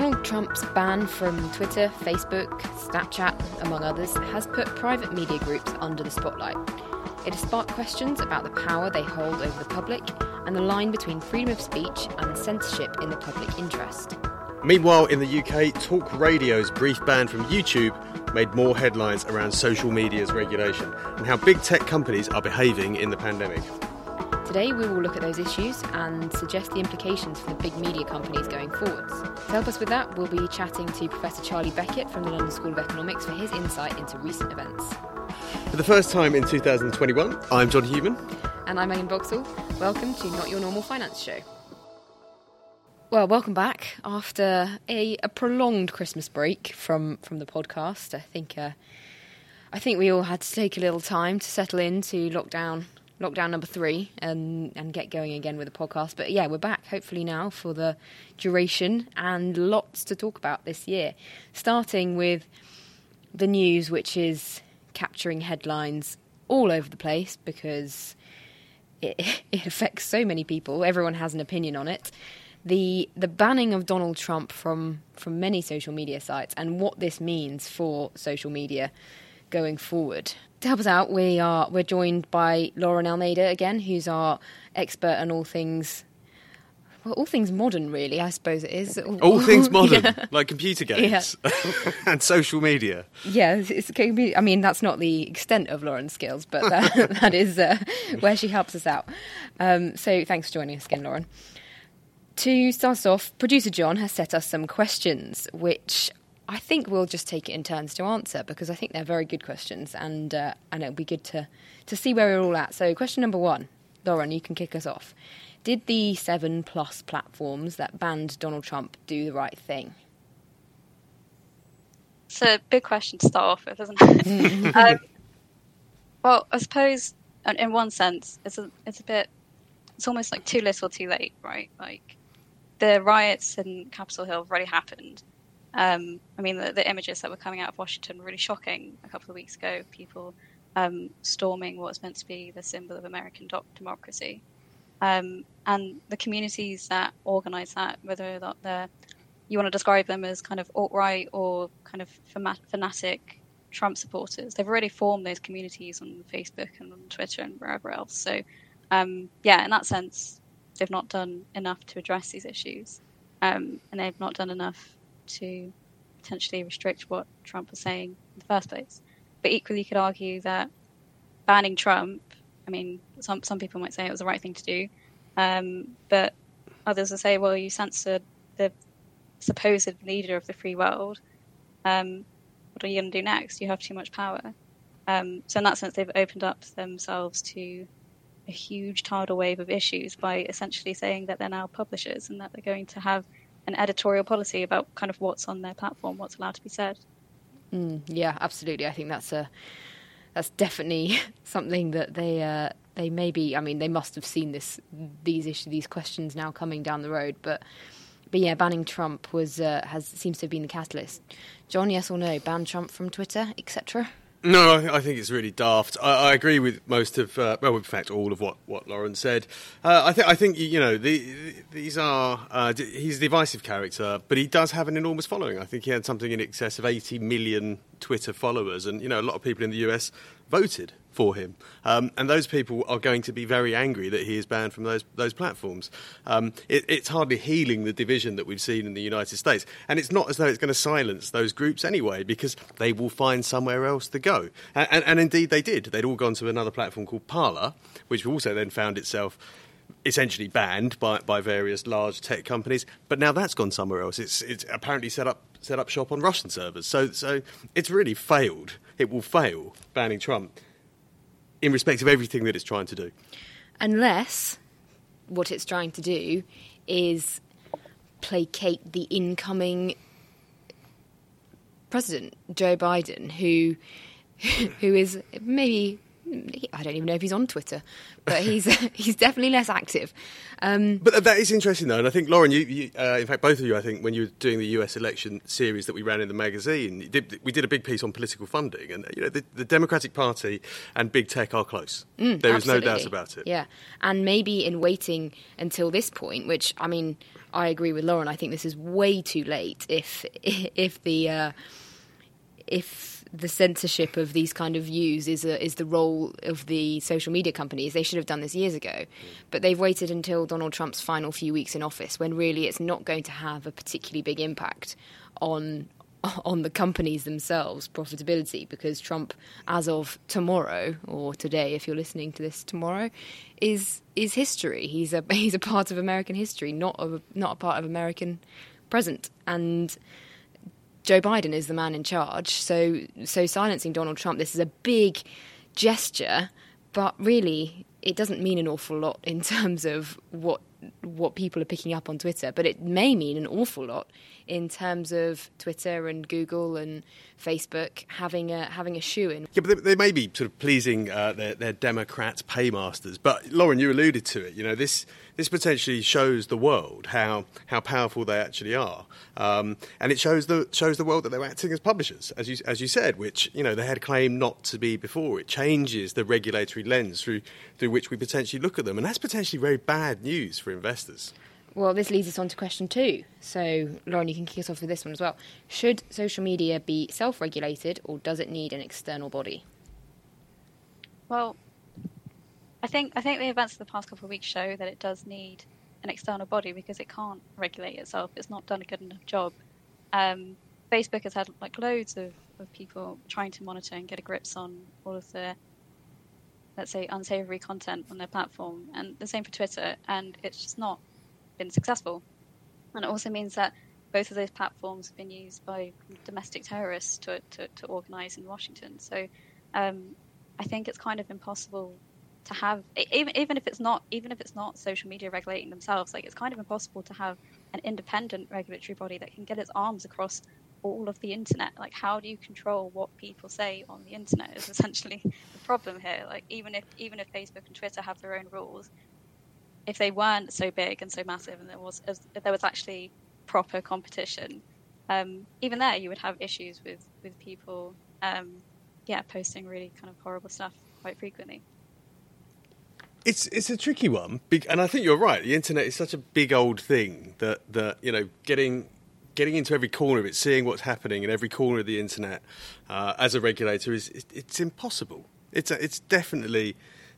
Donald Trump's ban from Twitter, Facebook, Snapchat, among others, has put private media groups under the spotlight. It has sparked questions about the power they hold over the public and the line between freedom of speech and censorship in the public interest. Meanwhile, in the UK, Talk Radio's brief ban from YouTube made more headlines around social media's regulation and how big tech companies are behaving in the pandemic. Today, we will look at those issues and suggest the implications for the big media companies going forwards. To help us with that, we'll be chatting to Professor Charlie Beckett from the London School of Economics for his insight into recent events. For the first time in 2021, I'm John Hughman. And I'm Megan Boxall. Welcome to Not Your Normal Finance Show. Well, welcome back after a, a prolonged Christmas break from, from the podcast. I think uh, I think we all had to take a little time to settle into lockdown lockdown number three and and get going again with the podcast. But yeah, we're back hopefully now for the duration and lots to talk about this year. Starting with the news, which is capturing headlines all over the place because it, it affects so many people. Everyone has an opinion on it. The the banning of Donald Trump from from many social media sites and what this means for social media going forward. To help us out, we are we're joined by Lauren Almeida again, who's our expert on all things well, all things modern, really, I suppose it is. All, all things modern, yeah. like computer games yeah. and social media. Yeah, it's, be, I mean, that's not the extent of Lauren's skills, but that, that is uh, where she helps us out. Um, so thanks for joining us again, Lauren. To start us off, producer John has set us some questions, which I think we'll just take it in turns to answer because I think they're very good questions, and uh, and it'll be good to to see where we're all at. So, question number one, Lauren, you can kick us off. Did the seven plus platforms that banned Donald Trump do the right thing? It's a big question to start off with, isn't it? um, well, I suppose in one sense, it's a it's a bit it's almost like too little, too late, right? Like the riots in Capitol Hill have already happened um, I mean, the, the, images that were coming out of Washington were really shocking a couple of weeks ago. People um, storming what was meant to be the symbol of American do- democracy. Um, and the communities that organise that, whether they're, you want to describe them as kind of alt right or kind of fanatic Trump supporters, they've already formed those communities on Facebook and on Twitter and wherever else. So, um, yeah, in that sense, they've not done enough to address these issues. Um, and they've not done enough to potentially restrict what Trump was saying in the first place. But equally, you could argue that banning Trump, I mean, some, some people might say it was the right thing to do, um, but others will say, well, you censored the supposed leader of the free world. Um, what are you going to do next? You have too much power. Um, so, in that sense, they've opened up themselves to a huge tidal wave of issues by essentially saying that they're now publishers and that they're going to have an editorial policy about kind of what's on their platform, what's allowed to be said. Mm, yeah, absolutely. I think that's a that's definitely something that they uh, they maybe. I mean, they must have seen this these issues, these questions now coming down the road, but. But yeah, banning Trump was uh, has seems to have been the catalyst. John, yes or no? Ban Trump from Twitter, etc. No, I think it's really daft. I, I agree with most of, uh, well, in fact, all of what, what Lauren said. Uh, I think, I think you know, the, these are. Uh, he's a divisive character, but he does have an enormous following. I think he had something in excess of 80 million Twitter followers, and you know, a lot of people in the US voted for him. Um, and those people are going to be very angry that he is banned from those, those platforms. Um, it, it's hardly healing the division that we've seen in the United States. And it's not as though it's going to silence those groups anyway, because they will find somewhere else to go. And, and, and indeed, they did. They'd all gone to another platform called Parler, which also then found itself essentially banned by, by various large tech companies. But now that's gone somewhere else. It's, it's apparently set up set up shop on Russian servers. So so it's really failed. It will fail banning Trump in respect of everything that it's trying to do. Unless what it's trying to do is placate the incoming president, Joe Biden, who who is maybe I don't even know if he's on Twitter, but he's he's definitely less active. Um, but that is interesting, though, and I think Lauren, you, you uh, in fact, both of you, I think, when you were doing the U.S. election series that we ran in the magazine, did, we did a big piece on political funding, and you know, the, the Democratic Party and big tech are close. Mm, there is no doubt about it. Yeah, and maybe in waiting until this point, which I mean, I agree with Lauren. I think this is way too late. If if the uh, if the censorship of these kind of views is a, is the role of the social media companies. They should have done this years ago, mm. but they've waited until Donald Trump's final few weeks in office, when really it's not going to have a particularly big impact on on the companies themselves profitability because Trump as of tomorrow or today if you're listening to this tomorrow is is history. He's a he's a part of American history not a not a part of American present. And Joe Biden is the man in charge. So, so silencing Donald Trump, this is a big gesture, but really, it doesn't mean an awful lot in terms of what what people are picking up on Twitter. But it may mean an awful lot in terms of Twitter and Google and Facebook having a having a shoe in. Yeah, but they, they may be sort of pleasing uh, their, their Democrat paymasters. But Lauren, you alluded to it. You know, this this potentially shows the world how how powerful they actually are, um, and it shows the shows the world that they're acting as publishers, as you as you said, which you know they had claimed not to be before. It changes the regulatory lens through through which we potentially look at them, and that's potentially very bad news for investors. Well, this leads us on to question two. So, Lauren, you can kick us off with this one as well. Should social media be self regulated or does it need an external body? Well, I think I think the events of the past couple of weeks show that it does need an external body because it can't regulate itself. It's not done a good enough job. Um, Facebook has had like loads of, of people trying to monitor and get a grips on all of the let's say unsavory content on their platform and the same for Twitter and it's just not been successful. And it also means that both of those platforms have been used by domestic terrorists to, to, to organize in Washington. So um, I think it's kind of impossible to have even even if it's not even if it's not social media regulating themselves like it's kind of impossible to have an independent regulatory body that can get its arms across all of the internet like how do you control what people say on the internet is essentially the problem here like even if even if facebook and twitter have their own rules if they weren't so big and so massive, and there was if there was actually proper competition, um, even there you would have issues with with people, um, yeah, posting really kind of horrible stuff quite frequently. It's it's a tricky one, and I think you're right. The internet is such a big old thing that that you know getting getting into every corner of it, seeing what's happening in every corner of the internet uh, as a regulator is it's impossible. It's a, it's definitely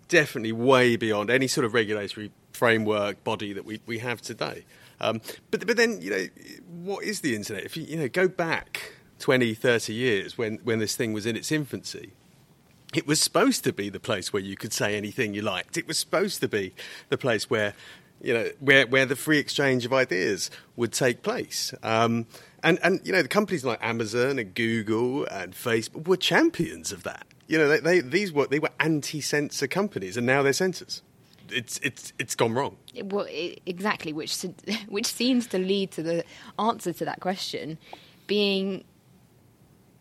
definitely way beyond any sort of regulatory framework body that we, we have today. Um, but but then you know what is the internet? If you you know go back 20, 30 years when when this thing was in its infancy, it was supposed to be the place where you could say anything you liked. It was supposed to be the place where you know where where the free exchange of ideas would take place. Um, and and you know the companies like Amazon and Google and Facebook were champions of that. You know they, they these were they were anti-censor companies, and now they're censors it's it's it's gone wrong. Well, exactly, which which seems to lead to the answer to that question being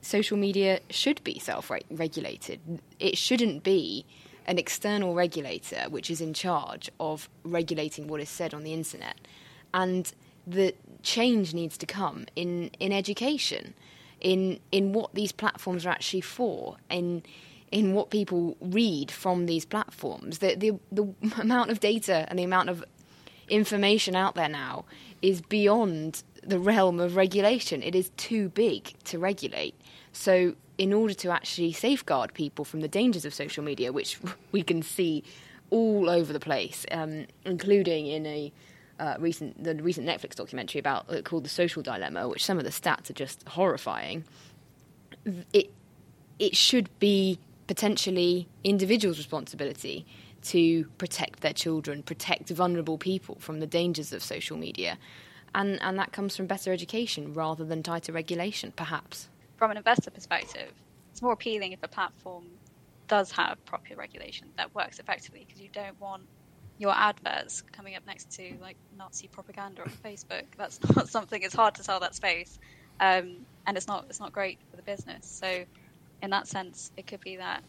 social media should be self-regulated. It shouldn't be an external regulator which is in charge of regulating what is said on the internet. And the change needs to come in in education, in in what these platforms are actually for, in in what people read from these platforms. The, the, the amount of data and the amount of information out there now is beyond the realm of regulation. It is too big to regulate. So, in order to actually safeguard people from the dangers of social media, which we can see all over the place, um, including in a uh, recent the recent Netflix documentary about uh, called The Social Dilemma, which some of the stats are just horrifying. It it should be potentially individuals' responsibility to protect their children, protect vulnerable people from the dangers of social media. And, and that comes from better education rather than tighter regulation, perhaps. From an investor perspective, it's more appealing if a platform does have proper regulation that works effectively because you don't want your adverts coming up next to like Nazi propaganda on Facebook. That's not something. It's hard to sell that space, um, and it's not it's not great for the business. So in that sense, it could be that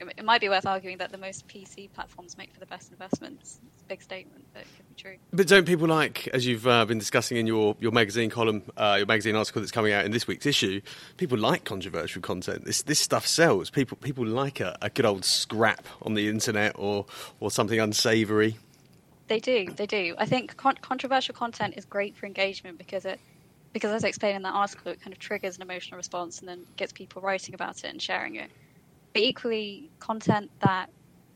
it might be worth arguing that the most PC platforms make for the best investments. It's a big statement, but it could be true. But don't people like, as you've uh, been discussing in your, your magazine column, uh, your magazine article that's coming out in this week's issue, people like controversial content. This this stuff sells. People people like a, a good old scrap on the internet or or something unsavoury. They do, they do. I think con- controversial content is great for engagement because it because as I explained in that article, it kind of triggers an emotional response and then gets people writing about it and sharing it. But equally, content that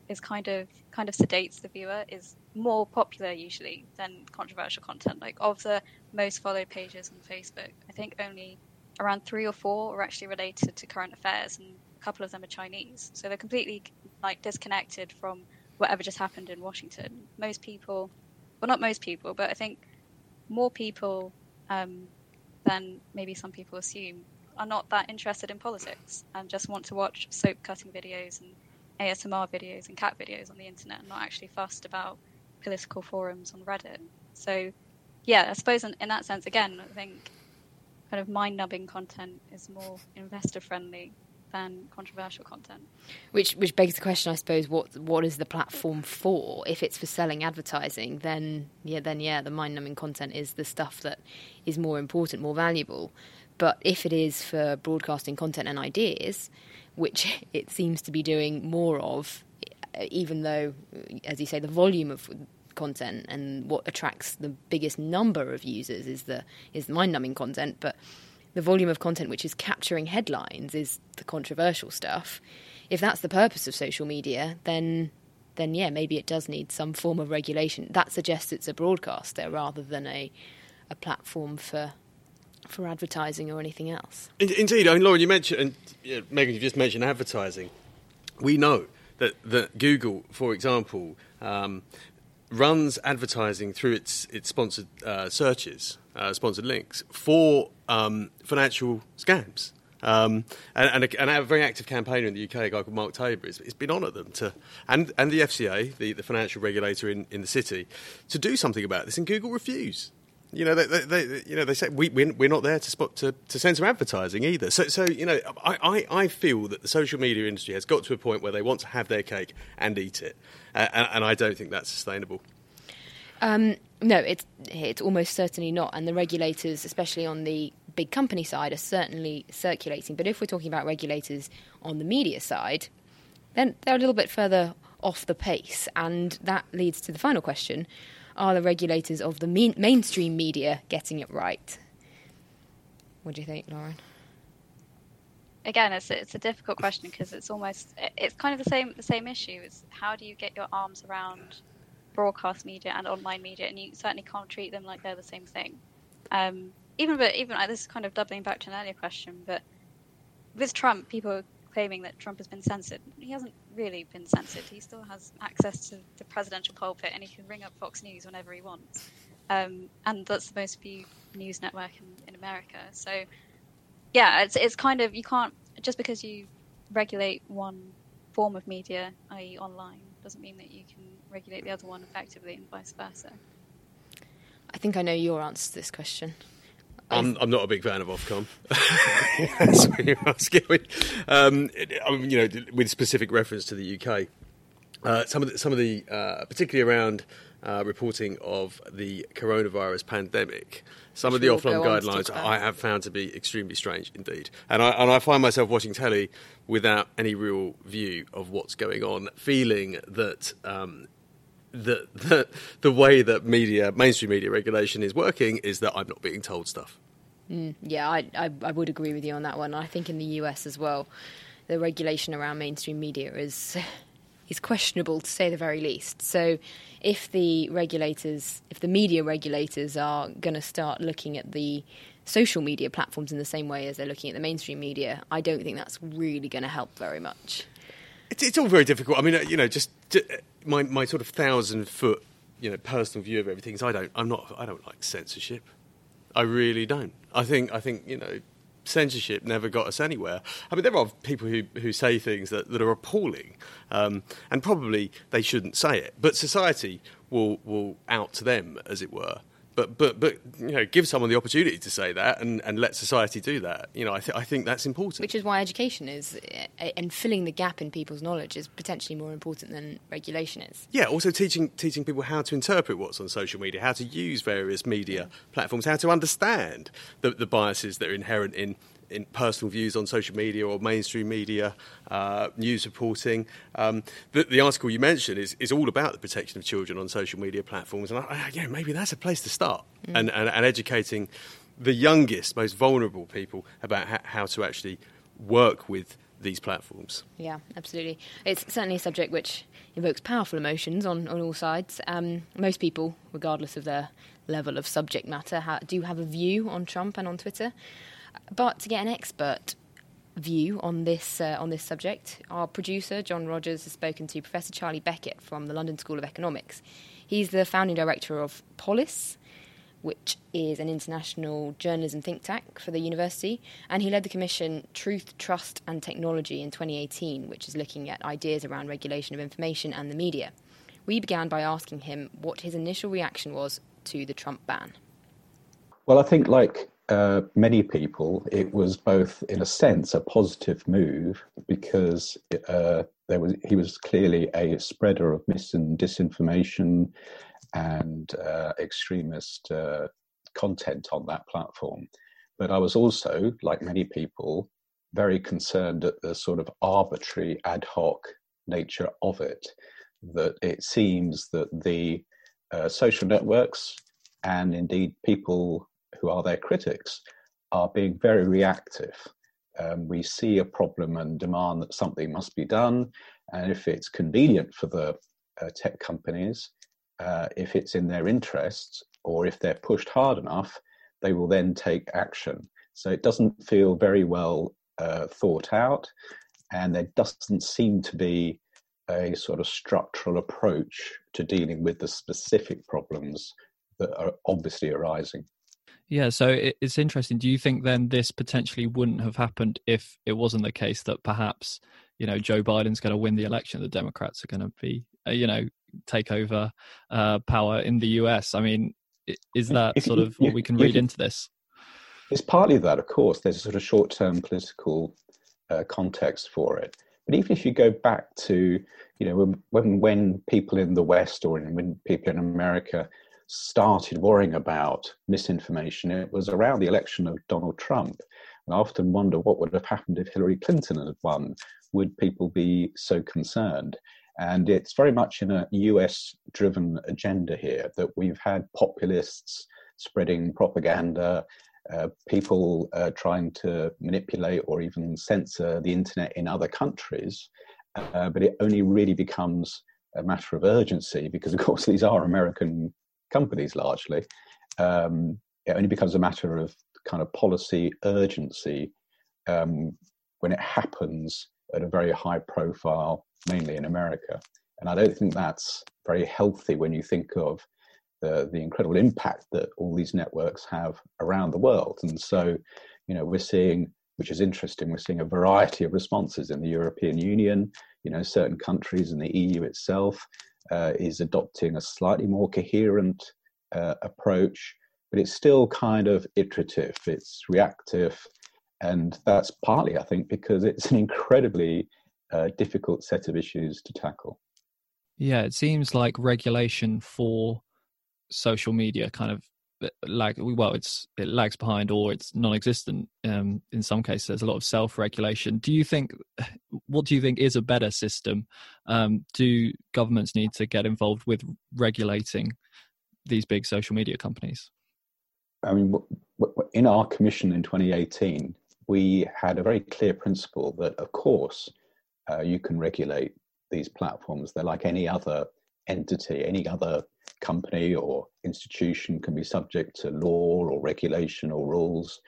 is kind of kind of sedates the viewer is more popular usually than controversial content. Like of the most followed pages on Facebook, I think only around three or four are actually related to current affairs, and a couple of them are Chinese. So they're completely like disconnected from whatever just happened in Washington. Most people, well, not most people, but I think more people um, than maybe some people assume are not that interested in politics and just want to watch soap cutting videos and ASMR videos and cat videos on the internet and not actually fussed about political forums on Reddit. So, yeah, I suppose in, in that sense, again, I think kind of mind numbing content is more investor friendly than controversial content. Which which begs the question, I suppose, what what is the platform for? If it's for selling advertising, then yeah, then yeah, the mind numbing content is the stuff that is more important, more valuable. But if it is for broadcasting content and ideas, which it seems to be doing more of, even though, as you say, the volume of content and what attracts the biggest number of users is the is mind-numbing content, but the volume of content which is capturing headlines is the controversial stuff. If that's the purpose of social media, then then yeah, maybe it does need some form of regulation. That suggests it's a broadcaster rather than a a platform for for advertising or anything else. Indeed, I mean, Lauren, you mentioned, and yeah, Megan, you just mentioned advertising. We know that, that Google, for example, um, runs advertising through its its sponsored uh, searches, uh, sponsored links for um, financial scams. Um, and, and, a, and, a, very active campaigner in the UK, a guy called Mark Taber, has, has been on at them to, and, and the FCA, the, the financial regulator in, in the city, to do something about this. And Google refuse. You know, they, they, they, you know, they say we, we're not there to, spot, to, to censor advertising either. So, so you know, I, I, I, feel that the social media industry has got to a point where they want to have their cake and eat it, uh, and, and, I don't think that's sustainable. Um, no, it's it's almost certainly not, and the regulators, especially on the big company side, are certainly circulating. But if we're talking about regulators on the media side, then they're a little bit further off the pace, and that leads to the final question are the regulators of the main- mainstream media getting it right? What do you think, Lauren? Again, it's a, it's a difficult question because it's almost it's kind of the same the same issue. It's how do you get your arms around broadcast media and online media, and you certainly can't treat them like they're the same thing. Um, even but even like, this is kind of doubling back to an earlier question, but with Trump, people claiming that Trump has been censored. He hasn't really been censored. He still has access to the presidential pulpit and he can ring up Fox News whenever he wants. Um, and that's the most viewed news network in, in America. So, yeah, it's, it's kind of, you can't, just because you regulate one form of media, i.e., online, doesn't mean that you can regulate the other one effectively and vice versa. I think I know your answer to this question. I'm, I'm not a big fan of Ofcom. That's what you're asking. Um, you know, with specific reference to the UK, uh, some of the, some of the uh, particularly around uh, reporting of the coronavirus pandemic. Some Which of the offline guidelines I have found to be extremely strange indeed, and I, and I find myself watching telly without any real view of what's going on, feeling that um, the, the the way that media, mainstream media regulation is working is that I'm not being told stuff. Mm, yeah, I, I, I would agree with you on that one. I think in the US as well, the regulation around mainstream media is is questionable to say the very least. So, if the regulators, if the media regulators are going to start looking at the social media platforms in the same way as they're looking at the mainstream media, I don't think that's really going to help very much. It's, it's all very difficult. I mean, uh, you know, just my my sort of thousand foot, you know, personal view of everything is I don't I'm not I don't like censorship. I really don't. I think I think you know censorship never got us anywhere. I mean, there are people who, who say things that, that are appalling, um, and probably they shouldn't say it. But society will will out to them, as it were, but but but you know, give someone the opportunity to say that, and, and let society do that. You know, I, th- I think that's important. Which is why education is, uh, and filling the gap in people's knowledge is potentially more important than regulation is. Yeah, also teaching teaching people how to interpret what's on social media, how to use various media platforms, how to understand the, the biases that are inherent in in personal views on social media or mainstream media, uh, news reporting. Um, the, the, article you mentioned is, is all about the protection of children on social media platforms, and I, I, yeah, maybe that's a place to start, mm. and, and, and, educating the youngest, most vulnerable people about ha- how to actually work with these platforms. Yeah, absolutely. It's certainly a subject which evokes powerful emotions on, on all sides. Um, most people, regardless of their level of subject matter, ha- do have a view on Trump and on Twitter. But to get an expert view on this uh, on this subject, our producer John Rogers has spoken to Professor Charlie Beckett from the London School of Economics. He's the founding director of Polis, which is an international journalism think tank for the university, and he led the commission Truth, Trust and Technology in 2018, which is looking at ideas around regulation of information and the media. We began by asking him what his initial reaction was to the Trump ban. Well, I think, like uh, many people, it was both, in a sense, a positive move because uh, there was he was clearly a spreader of mis and disinformation and uh, extremist uh, content on that platform. But I was also, like many people, very concerned at the sort of arbitrary ad hoc nature of it. That it seems that the uh, social networks and indeed people who are their critics, are being very reactive. Um, we see a problem and demand that something must be done, and if it's convenient for the uh, tech companies, uh, if it's in their interests, or if they're pushed hard enough, they will then take action. So it doesn't feel very well uh, thought out, and there doesn't seem to be a sort of structural approach to dealing with the specific problems that are obviously arising. Yeah, so it's interesting. Do you think then this potentially wouldn't have happened if it wasn't the case that perhaps you know Joe Biden's going to win the election, the Democrats are going to be uh, you know take over uh, power in the U.S. I mean, is that sort of what we can read into this? It's partly that, of course. There's a sort of short-term political uh, context for it, but even if you go back to you know when when people in the West or when people in America started worrying about misinformation, it was around the election of Donald Trump. And I often wonder what would have happened if Hillary Clinton had won. Would people be so concerned? And it's very much in a US driven agenda here that we've had populists spreading propaganda, uh, people uh, trying to manipulate or even censor the internet in other countries. Uh, but it only really becomes a matter of urgency because, of course, these are American companies largely, um, it only becomes a matter of kind of policy urgency um, when it happens at a very high profile, mainly in America. And I don't think that's very healthy when you think of the, the incredible impact that all these networks have around the world. And so, you know, we're seeing, which is interesting, we're seeing a variety of responses in the European Union, you know, certain countries in the EU itself uh, is adopting a slightly more coherent uh, approach, but it's still kind of iterative, it's reactive. And that's partly, I think, because it's an incredibly uh, difficult set of issues to tackle. Yeah, it seems like regulation for social media kind of lag well it's it lags behind or it's non-existent um, in some cases. There's a lot of self-regulation. Do you think what do you think is a better system um, do governments need to get involved with regulating these big social media companies? I mean in our commission in 2018 we had a very clear principle that of course uh, you can regulate these platforms. They're like any other entity any other company or institution can be subject to law or regulation or rules,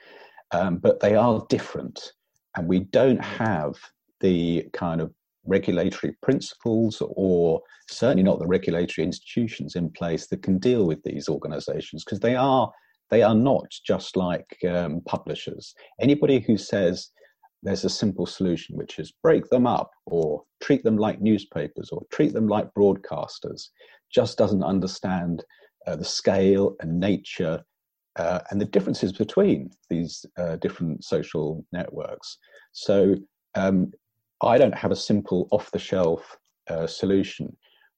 um, but they are different. And we don't have the kind of regulatory principles or certainly not the regulatory institutions in place that can deal with these organizations because they are they are not just like um, publishers anybody who says there's a simple solution which is break them up or treat them like newspapers or treat them like broadcasters just doesn't understand uh, the scale and nature uh, and the differences between these uh, different social networks. So um, I don't have a simple off the shelf uh, solution.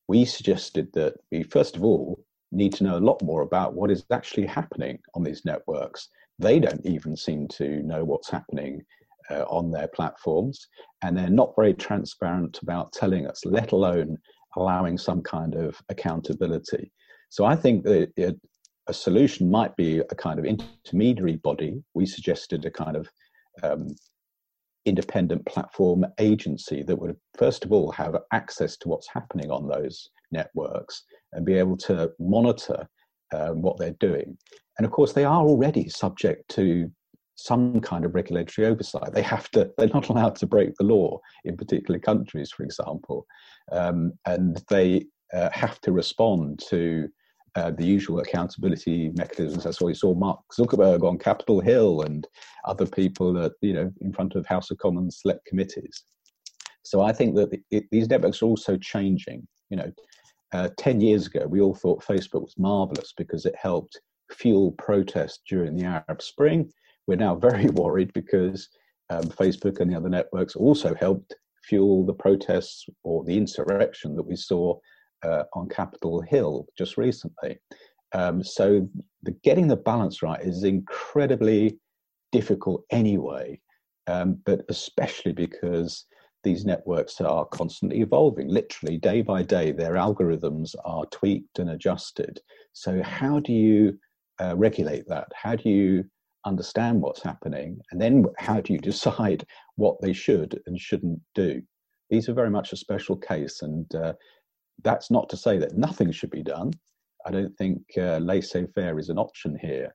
We suggested that we, first of all, need to know a lot more about what is actually happening on these networks. They don't even seem to know what's happening uh, on their platforms, and they're not very transparent about telling us, let alone allowing some kind of accountability. So I think that it, a solution might be a kind of intermediary body. We suggested a kind of um, independent platform agency that would, first of all, have access to what's happening on those networks and be able to monitor um, what they're doing. And of course, they are already subject to some kind of regulatory oversight. They have to, they're not allowed to break the law in particular countries, for example. Um, and they uh, have to respond to uh, the usual accountability mechanisms. That's why we saw Mark Zuckerberg on Capitol Hill and other people, at, you know, in front of House of Commons select committees. So I think that the, it, these networks are also changing. You know, uh, ten years ago, we all thought Facebook was marvelous because it helped fuel protest during the Arab Spring. We're now very worried because um, Facebook and the other networks also helped fuel the protests or the insurrection that we saw uh, on Capitol Hill just recently. Um, so the, getting the balance right is incredibly difficult anyway, um, but especially because these networks are constantly evolving. Literally, day by day, their algorithms are tweaked and adjusted. So, how do you uh, regulate that? How do you understand what's happening? And then, how do you decide what they should and shouldn't do? These are very much a special case, and uh, that's not to say that nothing should be done. I don't think uh, laissez faire is an option here.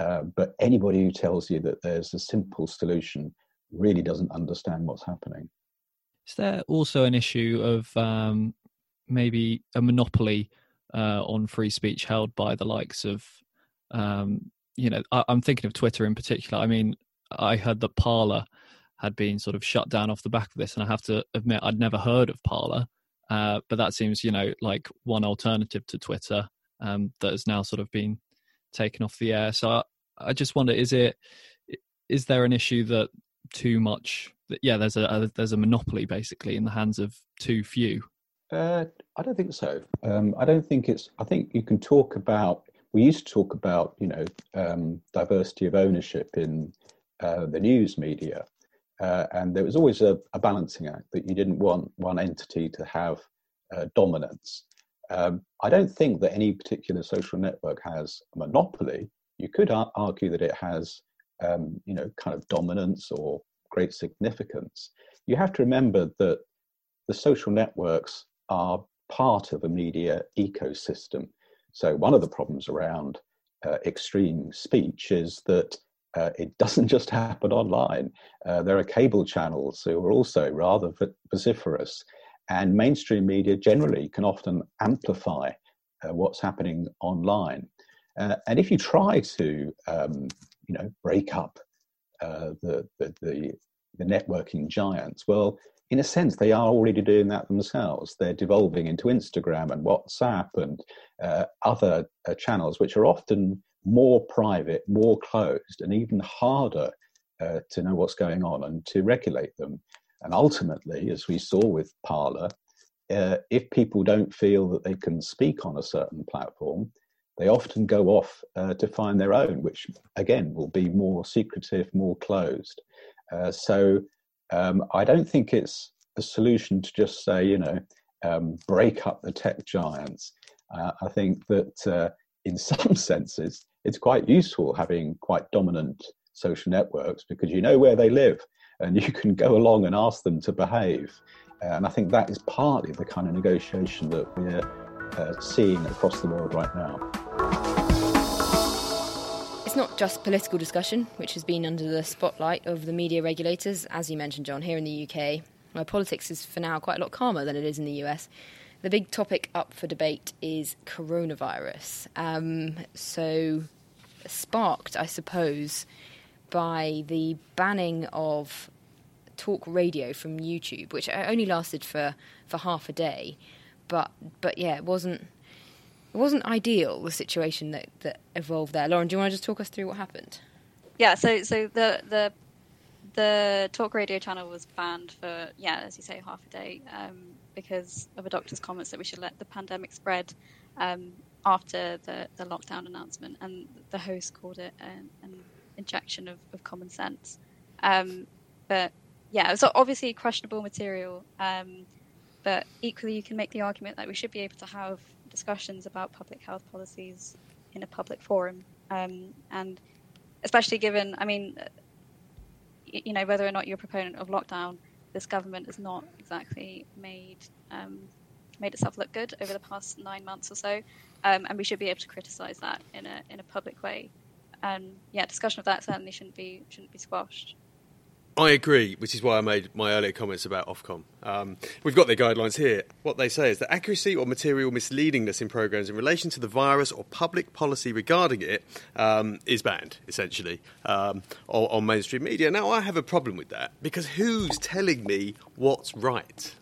Uh, but anybody who tells you that there's a simple solution really doesn't understand what's happening. Is there also an issue of um, maybe a monopoly uh, on free speech held by the likes of, um, you know, I, am thinking of Twitter in particular. I mean, I heard that Parler had been sort of shut down off the back of this, and I have to admit I'd never heard of Parler. Uh, but that seems, you know, like one alternative to Twitter um, that has now sort of been taken off the air. So I, I just wonder, is it is there an issue that too much? That, yeah, there's a, a, there's a monopoly basically in the hands of too few. Uh, I don't think so. Um, I don't think it's. I think you can talk about. We used to talk about, you know, um, diversity of ownership in uh, the news media, uh, and there was always a, a, balancing act that you didn't want one entity to have uh, dominance. Um, I don't think that any particular social network has a monopoly. You could ar- argue that it has, um, you know, kind of dominance or great significance. You have to remember that the social networks are part of a media ecosystem. So one of the problems around uh, extreme speech is that uh, it doesn't just happen online. Uh, there are cable channels who are also rather vociferous, and mainstream media generally can often amplify uh, what's happening online. Uh, and if you try to, um, you know, break up uh, the, the, the the networking giants, well, in a sense, they are already doing that themselves. They're devolving into Instagram and WhatsApp and uh, other channels, which are often more private, more closed, and even harder uh, to know what's going on and to regulate them. And ultimately, as we saw with Parler, uh, if people don't feel that they can speak on a certain platform, they often go off uh, to find their own, which again will be more secretive, more closed. Uh, so um, I don't think it's a solution to just say, you know, um, break up the tech giants. Uh, I think that uh, in some senses, it's quite useful having quite dominant social networks because you know where they live and you can go along and ask them to behave. And I think that is partly the kind of negotiation that we're uh, seeing across the world right now. It's not just political discussion, which has been under the spotlight of the media regulators, as you mentioned, John, here in the UK, where politics is for now quite a lot calmer than it is in the US. The big topic up for debate is coronavirus. Um, so, sparked, I suppose, by the banning of talk radio from YouTube, which only lasted for, for half a day. But but yeah, it wasn't it wasn't ideal the situation that, that evolved there. Lauren, do you want to just talk us through what happened? Yeah, so so the the the talk radio channel was banned for yeah, as you say, half a day um, because of a doctor's comments that we should let the pandemic spread um, after the, the lockdown announcement, and the host called it an, an injection of, of, common sense. Um, but yeah, it was obviously questionable material. Um, but equally, you can make the argument that we should be able to have discussions about public health policies in a public forum, um, and especially given, I mean, you know, whether or not you're a proponent of lockdown, this government has not exactly made um, made itself look good over the past nine months or so, um, and we should be able to criticise that in a in a public way. And yeah, discussion of that certainly shouldn't be shouldn't be squashed. I agree, which is why I made my earlier comments about Ofcom. Um, we've got their guidelines here. What they say is that accuracy or material misleadingness in programs in relation to the virus or public policy regarding it um, is banned, essentially, um, on, on mainstream media. Now, I have a problem with that because who's telling me what's right?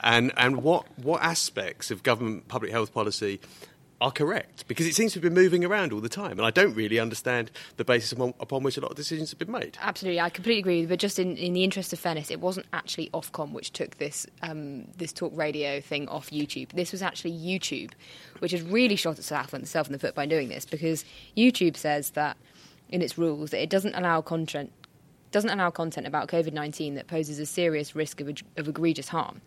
And, and what, what aspects of government public health policy are correct because it seems to be moving around all the time, and I don't really understand the basis upon, upon which a lot of decisions have been made. Absolutely, I completely agree. But just in, in the interest of fairness, it wasn't actually Ofcom which took this um, this talk radio thing off YouTube. This was actually YouTube, which has really shot itself, in the foot by doing this because YouTube says that in its rules that it doesn't allow content doesn't allow content about COVID nineteen that poses a serious risk of, of egregious harm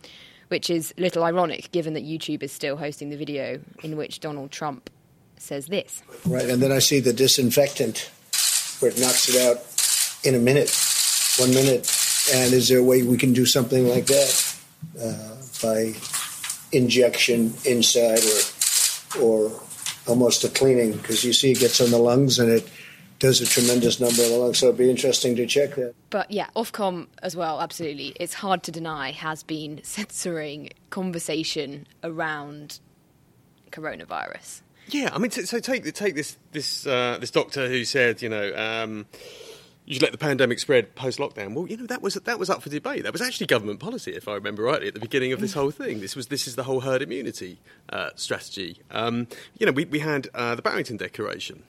which is a little ironic given that YouTube is still hosting the video in which Donald Trump says this. Right, and then I see the disinfectant where it knocks it out in a minute, one minute. And is there a way we can do something like that uh, by injection inside or or almost a cleaning? Because you see, it gets on the lungs and it does a tremendous number of the lungs. So it'd be interesting to check that. But yeah, Ofcom as well, absolutely. It's hard to deny has been censoring conversation around coronavirus. Yeah, I mean, so take take this this uh, this doctor who said, you know. Um, you should let the pandemic spread post lockdown. Well, you know that was that was up for debate. That was actually government policy, if I remember rightly, at the beginning of this whole thing. This was this is the whole herd immunity uh, strategy. Um, you know, we we had uh, the Barrington Declaration,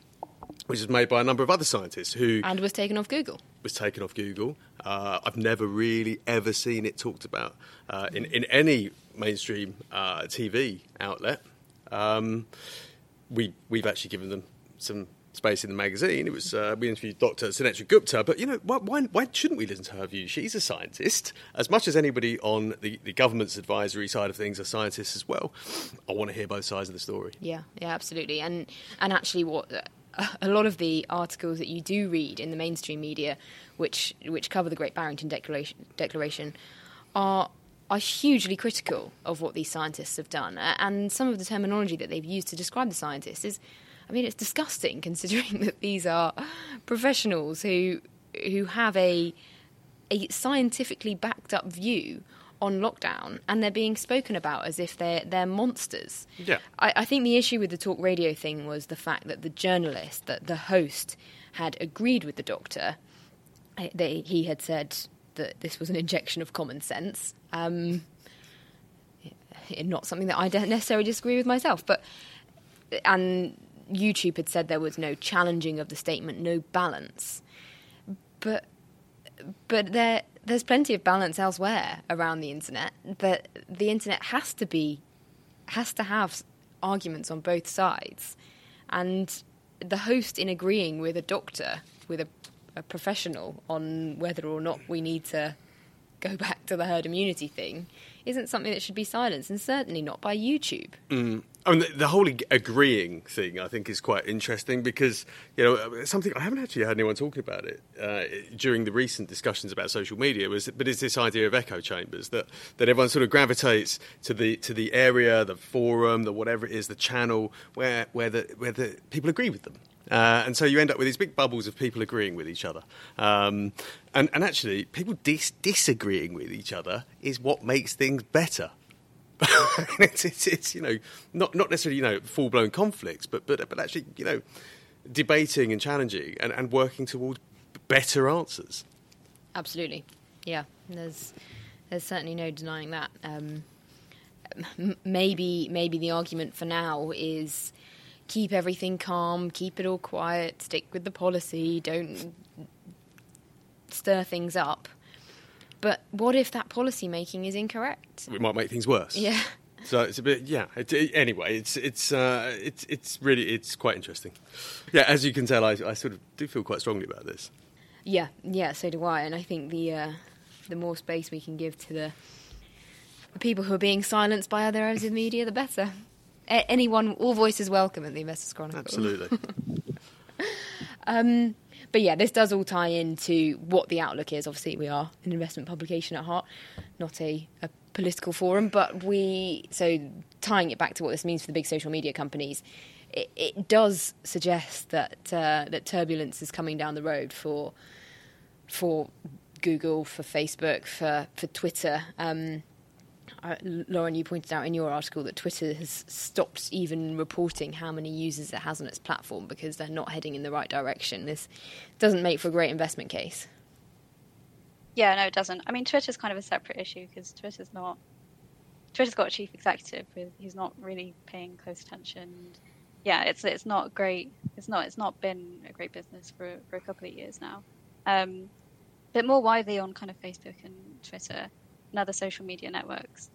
which was made by a number of other scientists who and was taken off Google. Was taken off Google. Uh, I've never really ever seen it talked about uh, in in any mainstream uh, TV outlet. Um, we we've actually given them some space in the magazine. It was uh, we interviewed Dr. Sunetra Gupta, but you know why, why, why shouldn't we listen to her view? She's a scientist as much as anybody on the, the government's advisory side of things are scientists as well. I want to hear both sides of the story. Yeah, yeah, absolutely. And and actually, what a lot of the articles that you do read in the mainstream media, which which cover the Great Barrington Declaration, Declaration are are hugely critical of what these scientists have done, and some of the terminology that they've used to describe the scientists is, I mean, it's disgusting considering that these are professionals who who have a a scientifically backed up view on lockdown and they're being spoken about as if they're they're monsters. Yeah. I, I, think the issue with the talk radio thing was the fact that the journalist, that the host, had agreed with the doctor. That he had said that this was an injection of common sense. Um, not something that I don't necessarily disagree with myself, but and YouTube had said there was no challenging of the statement, no balance. But but there there's plenty of balance elsewhere around the internet. That the internet has to be has to have arguments on both sides, and the host in agreeing with a doctor, with a, a professional on whether or not we need to go back to the herd immunity thing isn't something that should be silenced, and certainly not by YouTube. Mm. I mean, the, the, whole agreeing thing, I think, is quite interesting because you know something I haven't actually heard anyone talking about it uh, during the recent discussions about social media. Was but it's this idea of echo chambers that, that everyone sort of gravitates to the to the area, the forum, the whatever it is, the channel where where the where the people agree with them. Uh, and so you end up with these big bubbles of people agreeing with each other. Um, and, and, actually, people dis- disagreeing with each other is what makes things better. it's, it's, it's, you know not not necessarily you know full blown conflicts, but but but actually you know debating and challenging and, and working towards better answers. Absolutely, yeah. There's there's certainly no denying that. Um, maybe maybe the argument for now is keep everything calm, keep it all quiet, stick with the policy, don't stir things up. But what if that policy making is incorrect? It might make things worse. Yeah. So it's a bit, yeah. It, it- anyway, it's it's uh, it's it's really it's quite interesting. Yeah, as you can tell, I, I sort of do feel quite strongly about this. Yeah, yeah, so do I. And I think the uh, the more space we can give to the, people who are being silenced by other areas of media, the better. A- anyone, all voices welcome at the Investors Chronicle. Absolutely. Um, but yeah, this does all tie into what the outlook is. Obviously, we are an investment publication at heart, not a, a political forum. But we, so tying it back to what this means for the big social media companies, it, it does suggest that uh, that turbulence is coming down the road for for Google, for Facebook, for for Twitter. Um, uh, Lauren, you pointed out in your article that Twitter has stopped even reporting how many users it has on its platform because they're not heading in the right direction. This doesn't make for a great investment case. Yeah, no, it doesn't. I mean, Twitter's kind of a separate issue because Twitter's not. Twitter's got a chief executive who's not really paying close attention. Yeah, it's it's not great. It's not it's not been a great business for for a couple of years now. Um, but more widely on kind of Facebook and Twitter and other social media networks,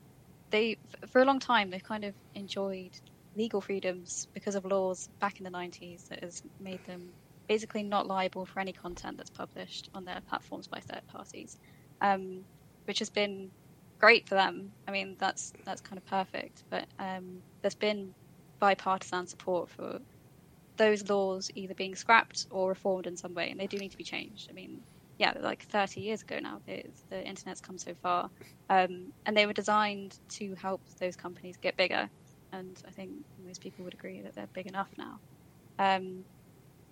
they for a long time they've kind of enjoyed legal freedoms because of laws back in the 90s that has made them basically not liable for any content that's published on their platforms by third parties, um, which has been great for them. I mean, that's that's kind of perfect. But um, there's been bipartisan support for those laws either being scrapped or reformed in some way, and they do need to be changed. I mean, yeah, like 30 years ago now, the, the internet's come so far, um, and they were designed to help those companies get bigger. And I think most people would agree that they're big enough now. Um,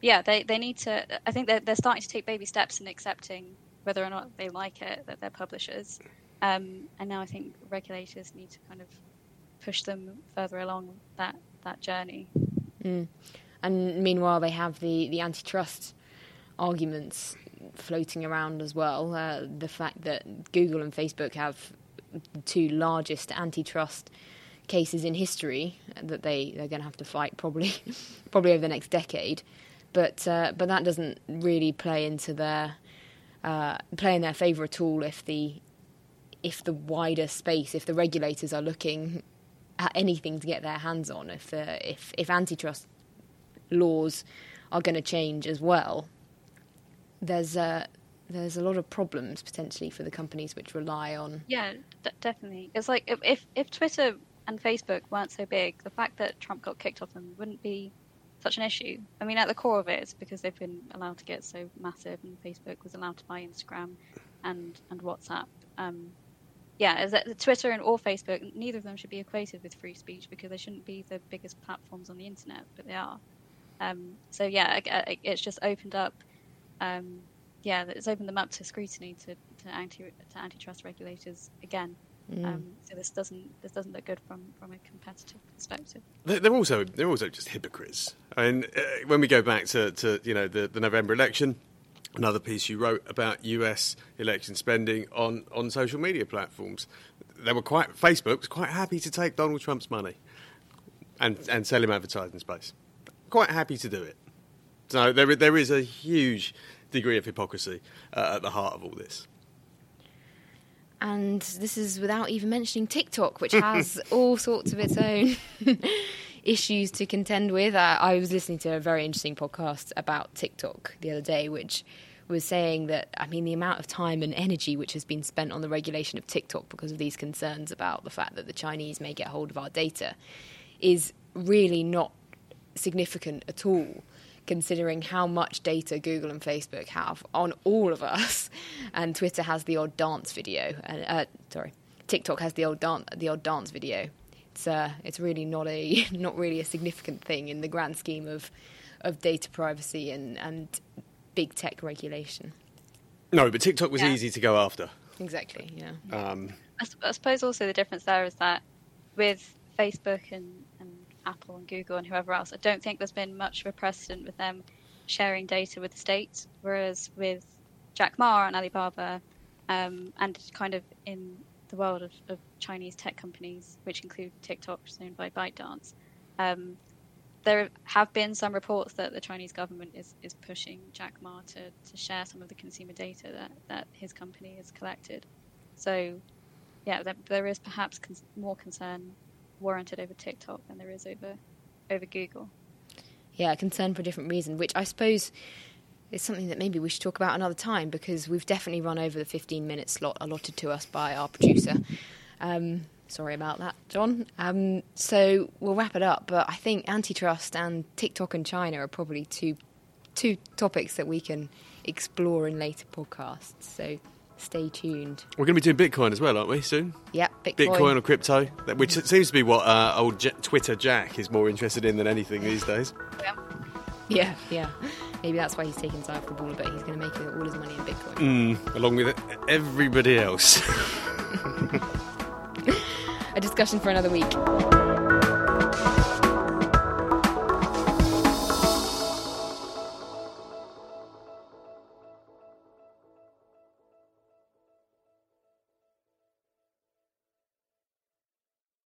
yeah, they, they need to. I think they're, they're starting to take baby steps in accepting whether or not they like it that they're publishers. Um, and now I think regulators need to kind of push them further along that, that journey. Mm. And meanwhile, they have the, the antitrust arguments floating around as well. Uh, the fact that Google and Facebook have the two largest antitrust cases in history that they, they're going to have to fight probably probably over the next decade. But uh, but that doesn't really play into their uh, play in their favour at all if the if the wider space, if the regulators are looking at anything to get their hands on, if the if if antitrust laws are going to change as well, there's a there's a lot of problems potentially for the companies which rely on. Yeah, d- definitely. It's like if, if Twitter and Facebook weren't so big, the fact that Trump got kicked off them wouldn't be such an issue. I mean, at the core of it, it's because they've been allowed to get so massive, and Facebook was allowed to buy Instagram and and WhatsApp. Um, yeah, is that Twitter and or Facebook, neither of them should be equated with free speech because they shouldn't be the biggest platforms on the internet, but they are. Um, so yeah, it- it's just opened up. Um, yeah, it's opened them up to scrutiny to, to anti to antitrust regulators again. Um, so this doesn't this doesn't look good from, from a competitive perspective. They're they're also they're also just hypocrites. And uh, when we go back to, to you know the, the November election, another piece you wrote about U.S. election spending on, on social media platforms, they were quite Facebook was quite happy to take Donald Trump's money and and sell him advertising space. Quite happy to do it. So there there is a huge degree of hypocrisy uh, at the heart of all this. And this is without even mentioning TikTok, which has all sorts of its own issues to contend with. Uh, I was listening to a very interesting podcast about TikTok the other day, which was saying that, I mean, the amount of time and energy which has been spent on the regulation of TikTok because of these concerns about the fact that the Chinese may get hold of our data is really not significant at all considering how much data Google and Facebook have on all of us, and Twitter has the odd dance video. And uh, sorry, TikTok has the old dance, the odd dance video. It's uh, it's really not a not really a significant thing in the grand scheme of of data privacy and and big tech regulation. No, but TikTok was Yeah. easy to go after. Exactly. Yeah. Um, I, s- I suppose also the difference there is that with Facebook and, and Apple and Google and whoever else, I don't think there's been much of a precedent with them sharing data with the state. Whereas with Jack Ma and Alibaba, um, and kind of in the world of, of Chinese tech companies, which include TikTok, owned by ByteDance. Um, there have been some reports that the Chinese government is, is pushing Jack Ma to, to share some of the consumer data that, that his company has collected. So, yeah, there, there is perhaps more concern warranted over TikTok than there is over over Google. Yeah, concern for a different reason, which I suppose is something that maybe we should talk about another time because we've definitely run over the 15 minute slot allotted to us by our producer. Um, sorry about that, John. Um, so we'll wrap it up, but I think antitrust and TikTok and China are probably two two topics that we can explore in later podcasts. So stay tuned. We're going to be doing Bitcoin as well, aren't we, soon? Yep, Bitcoin. Bitcoin or crypto, which seems to be what uh, old J- Twitter Jack is more interested in than anything these days. Yeah. Yeah, yeah. Maybe that's why he's taking side the ball, but he's going to make all his money in Bitcoin. Mm, along with everybody else. A discussion for another week.